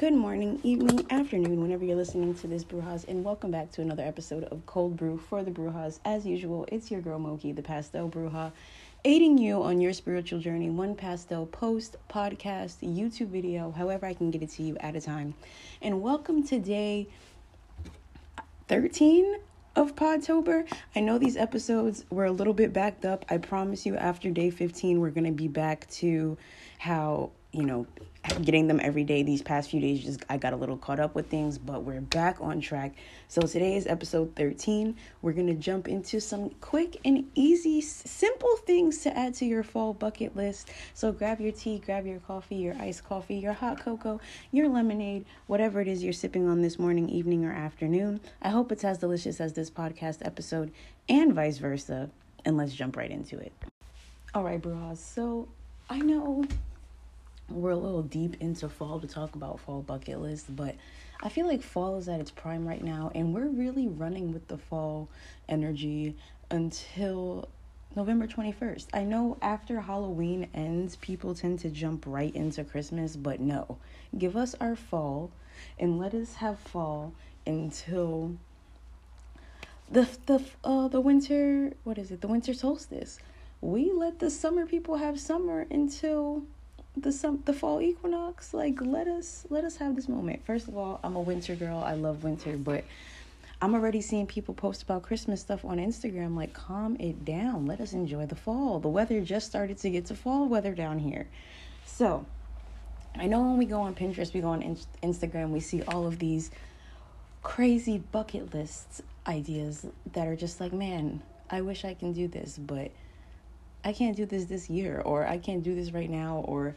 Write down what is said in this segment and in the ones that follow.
Good morning, evening, afternoon, whenever you're listening to this Brujas, and welcome back to another episode of Cold Brew for the Brujas. As usual, it's your girl Moki, the Pastel Bruja, aiding you on your spiritual journey, one pastel post, podcast, YouTube video, however I can get it to you at a time. And welcome to day 13 of Podtober. I know these episodes were a little bit backed up. I promise you, after day 15, we're going to be back to how, you know, getting them every day. These past few days just i got a little caught up with things but we're back on track. So today is episode 13 we're going to jump into some quick and easy simple things to add to your fall bucket list. So grab your tea grab your coffee your iced coffee your hot cocoa your lemonade whatever it is you're sipping on this morning evening or afternoon. I hope it's as delicious as this podcast episode and vice versa and let's jump right into it. All right bras. So i know we're a little deep into fall to talk about fall bucket list, but I feel like fall is at its prime right now, and we're really running with the fall energy until November 21st. I know after Halloween ends, people tend to jump right into Christmas, but no. Give us our fall and let us have fall until the the uh the winter, what is it? The winter solstice. We let the summer people have summer until the some the fall equinox like let us let us have this moment. First of all i'm a winter girl. I love winter but i'm already seeing people post about christmas stuff on instagram like calm it down. Let us enjoy the fall. The weather just started to get to fall weather down here. So i know when we go on pinterest we go on instagram we see all of these crazy bucket lists ideas that are just like man i wish i can do this but I can't do this this year, or I can't do this right now, or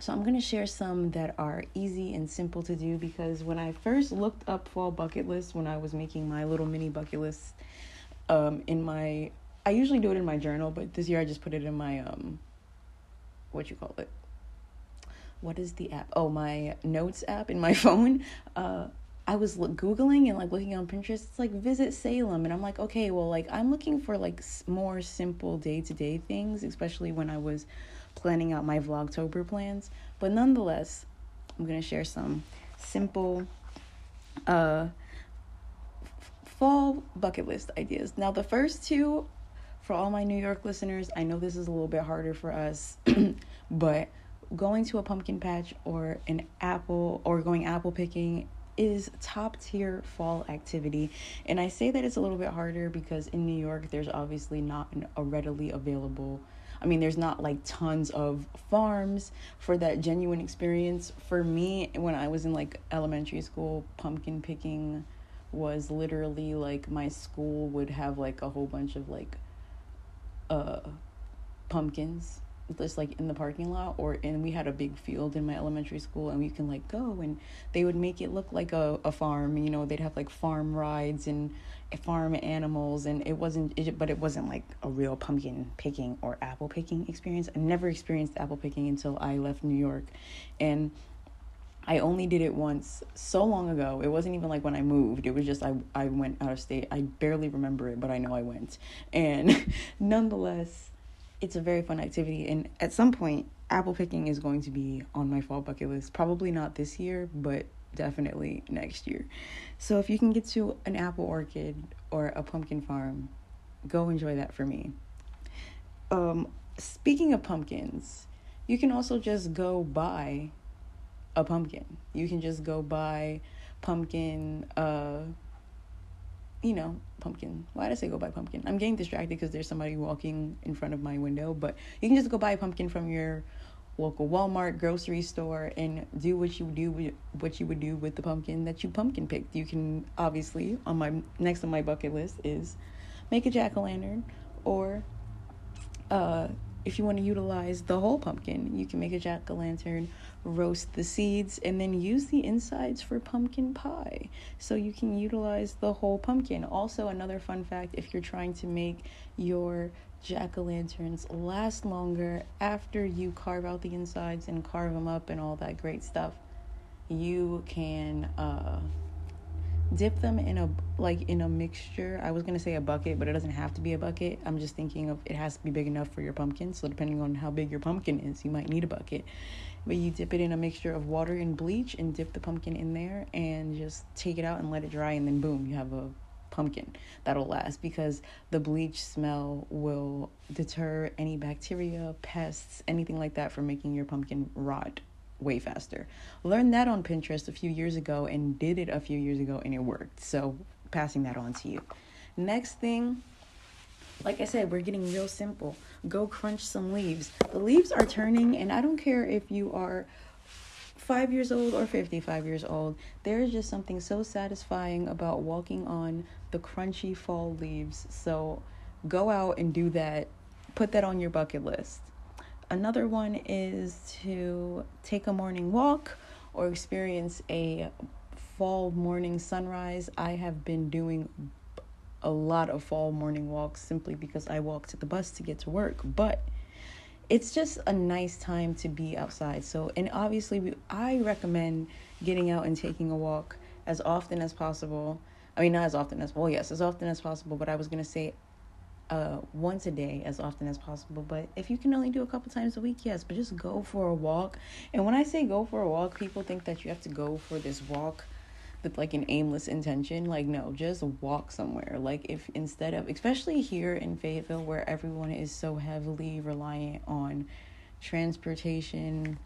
so I'm going to share some that are easy and simple to do because when I first looked up fall bucket list when I was making my little mini bucket list um in my I usually do it in my journal, but this year I just put it in my um what you call it? What is the app? Oh, my notes app in my phone. Uh I was googling and like looking on Pinterest. It's like visit Salem, and I'm like, okay, well, like I'm looking for like more simple day to day things, especially when I was planning out my Vlogtober plans. But nonetheless, I'm gonna share some simple, uh, fall bucket list ideas. Now, the first two, for all my New York listeners, I know this is a little bit harder for us, but going to a pumpkin patch or an apple or going apple picking is top tier fall activity. And I say that it's a little bit harder because in New York, there's obviously not an, a readily available. I mean, there's not like tons of farms for that genuine experience. For me, when I was in like elementary school, pumpkin picking was literally like my school would have like a whole bunch of like uh pumpkins just like in the parking lot or and we had a big field in my elementary school and we can like go and they would make it look like a, a farm you know they'd have like farm rides and farm animals and it wasn't it, but it wasn't like a real pumpkin picking or apple picking experience i never experienced apple picking until i left new york and I only did it once so long ago. It wasn't even like when I moved. It was just I I went out of state. I barely remember it, but I know I went. And nonetheless, it's a very fun activity and at some point apple picking is going to be on my fall bucket list. Probably not this year but definitely next year. So if you can get to an apple orchard or a pumpkin farm go enjoy that for me. Um speaking of pumpkins you can also just go buy a pumpkin. You can just go buy pumpkin uh you know, pumpkin. Why did I say go buy pumpkin? I'm getting distracted because there's somebody walking in front of my window, but you can just go buy a pumpkin from your local Walmart, grocery store, and do what you do with what you would do with the pumpkin that you pumpkin picked. You can obviously on my next on my bucket list is make a jack o' lantern, or uh, if you want to utilize the whole pumpkin, you can make a jack o' lantern roast the seeds, and then use the insides for pumpkin pie. So you can utilize the whole pumpkin. Also, another fun fact if you're trying to make your jack o' lanterns last longer after you carve out the insides and carve them up and all that great stuff, you can uh, dip them in a like in a mixture. I was going to say a bucket but it doesn't have to be a bucket. I'm just thinking of it has to be big enough for your pumpkin so depending on how big your pumpkin is you might need a bucket. But you dip it in a mixture of water and bleach and dip the pumpkin in there and just take it out and let it dry and then boom you have a pumpkin that'll last because the bleach smell will deter any bacteria pests anything like that from making your pumpkin rot way faster. Learned that on Pinterest a few years ago and did it a few years ago and it worked. So, passing that on to you. Next thing, like I said, we're getting real simple. Go crunch some leaves. The leaves are turning, and I don't care if you are five years old or 55 years old, there is just something so satisfying about walking on the crunchy fall leaves. So go out and do that. Put that on your bucket list. Another one is to take a morning walk or experience a fall morning sunrise. I have been doing a lot of fall morning walks simply because I walk to the bus to get to work, but it's just a nice time to be outside. So, and obviously, we, I recommend getting out and taking a walk as often as possible. I mean, not as often as well, yes, as often as possible, but I was gonna say uh, once a day as often as possible. But if you can only do a couple times a week, yes, but just go for a walk. And when I say go for a walk, people think that you have to go for this walk with like an aimless intention. Like, no, just walk somewhere. Like, if instead of, especially here in Fayetteville, where everyone is so heavily reliant on transportation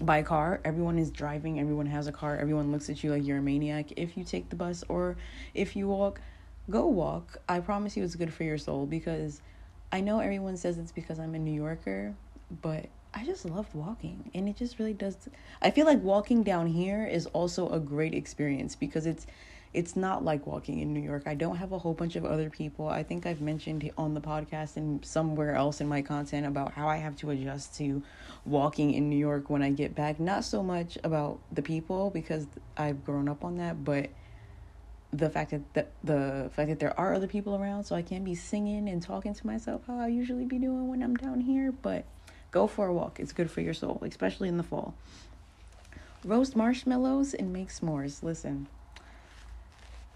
by car, everyone is driving, everyone has a car, everyone looks at you like you're a maniac if you take the bus or if you walk go walk. I promise you it's good for your soul because I know everyone says it's because I'm a New Yorker, but I just love walking and it just really does I feel like walking down here is also a great experience because it's it's not like walking in New York. I don't have a whole bunch of other people. I think I've mentioned on the podcast and somewhere else in my content about how I have to adjust to walking in New York when I get back. Not so much about the people because I've grown up on that, but the fact that the, the fact that there are other people around so I can't be singing and talking to myself how I usually be doing when I'm down here, but go for a walk. It's good for your soul, especially in the fall. Roast marshmallows and make s'mores. Listen.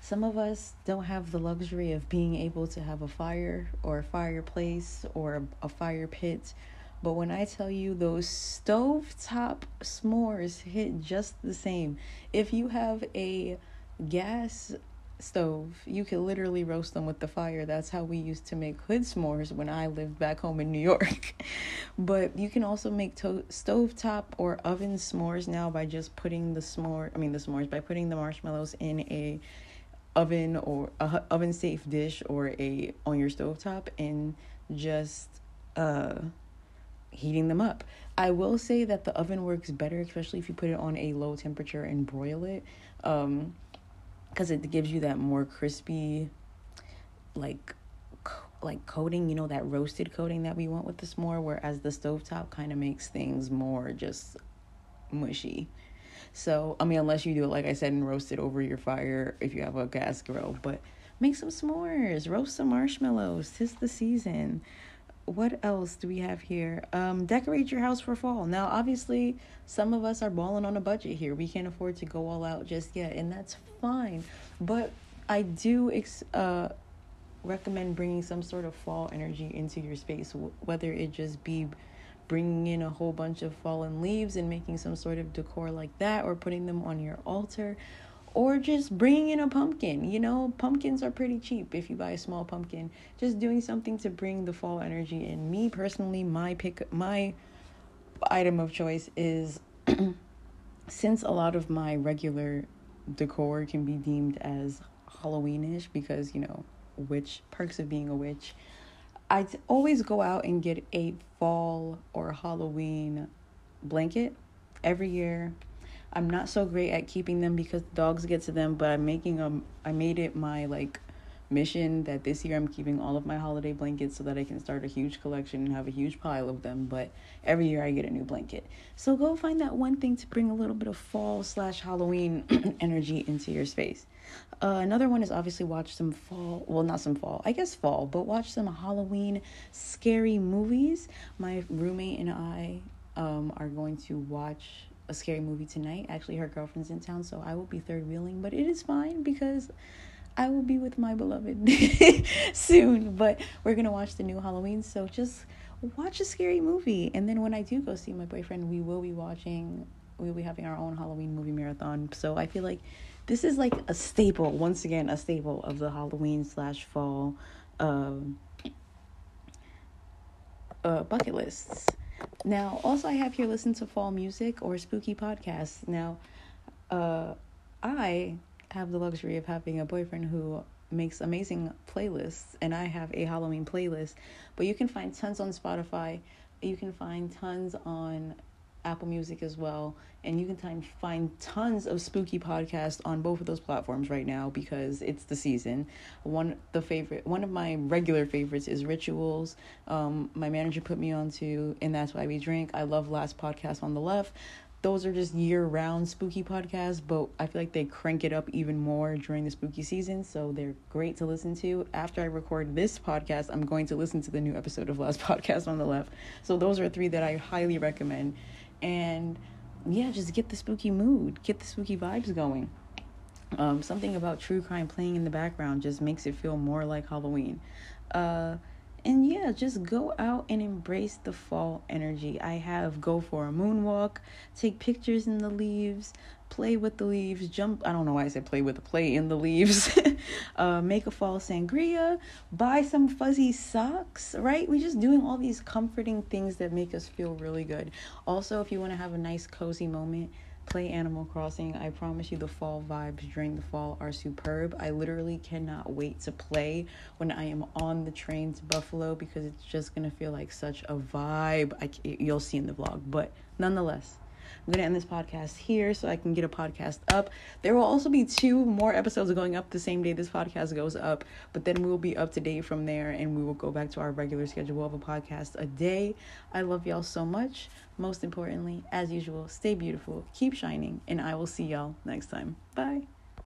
Some of us don't have the luxury of being able to have a fire or a fireplace or a, fire pit. But when I tell you those stovetop s'mores hit just the same. If you have a gas stove. You could literally roast them with the fire. That's how we used to make hood s'mores when I lived back home in New York. but you can also make to- stovetop or oven s'mores now by just putting the s'more, I mean the s'mores by putting the marshmallows in a oven or a oven safe dish or a on your stovetop and just uh heating them up. I will say that the oven works better especially if you put it on a low temperature and broil it. Um because it gives you that more crispy like like coating you know that roasted coating that we want with the s'more whereas the stovetop kind of makes things more just mushy. So i mean unless you do it like i said and roast it over your fire if you have a gas grill but make some s'mores roast some marshmallows tis the season what else do we have here? Um, decorate your house for fall. Now, obviously, some of us are balling on a budget here. We can't afford to go all out just yet, and that's fine. But I do ex- uh, recommend bringing some sort of fall energy into your space, whether it just be bringing in a whole bunch of fallen leaves and making some sort of decor like that, or putting them on your altar, or just bringing in a pumpkin. You know, pumpkins are pretty cheap if you buy a small pumpkin. Just doing something to bring the fall energy in. Me personally, my pick, my item of choice is since a lot of my regular decor can be deemed as Halloweenish because you know witch perks of being a witch. I always go out and get a fall or Halloween blanket every year I'm not so great at keeping them because dogs get to them, but I'm making them I made it my like mission that this year I'm keeping all of my holiday blankets so that I can start a huge collection and have a huge pile of them. But every year I get a new blanket. So go find that one thing to bring a little bit of fall slash Halloween energy into your space. Uh, another one is obviously watch some fall, well, not some fall, I guess fall, but watch some Halloween scary movies. My roommate and I um, are going to watch a scary movie tonight. Actually, her girlfriend's in town, so I will be third wheeling, but it is fine because I will be with my beloved soon. But we're gonna watch the new Halloween, so just watch a scary movie. And then when I do go see my boyfriend, we will be watching. We'll be having our own Halloween movie marathon. So I feel like this is like a staple. Once again, a staple of the Halloween slash fall. Um, uh, bucket lists. Now, also, I have here listen to fall music or spooky podcasts. Now, uh, I have the luxury of having a boyfriend who makes amazing playlists, and I have a Halloween playlist. But you can find tons on Spotify. You can find tons on Apple Music as well. And you can find tons of spooky podcasts on both of those platforms right now because it's the season. One the favorite one of my regular favorites is Rituals. Um, my manager put me on to and that's why we drink. I love last podcast on the left. Those are just year round spooky podcasts, but I feel like they crank it up even more during the spooky season, so they're great to listen to. After I record this podcast, I'm going to listen to the new episode of Last Podcast on the Left. So those are three that I highly recommend and yeah, just get the spooky mood, get the spooky vibes going. Um, something about true crime playing in the background just makes it feel more like Halloween. Uh, and yeah, just go out and embrace the fall energy. I have go for a moonwalk, take pictures in the leaves, play with the leaves, jump. I don't know why I said play with the play in the leaves. uh, make a fall sangria, buy some fuzzy socks, right? We're just doing all these comforting things that make us feel really good. Also, if you want to have a nice, cozy moment, play Animal Crossing. I promise you, the fall vibes during the fall are superb. I literally cannot wait to play when I am on the train to Buffalo because it's just gonna feel like such a vibe. I, you'll see in the vlog, but nonetheless. I'm going to end this podcast here so I can get a podcast up. There will also be two more episodes going up the same day this podcast goes up, but then we'll be up to date from there and we will go back to our regular schedule of a podcast a day. I love y'all so much. Most importantly, as usual, stay beautiful, keep shining, and I will see y'all next time. Bye.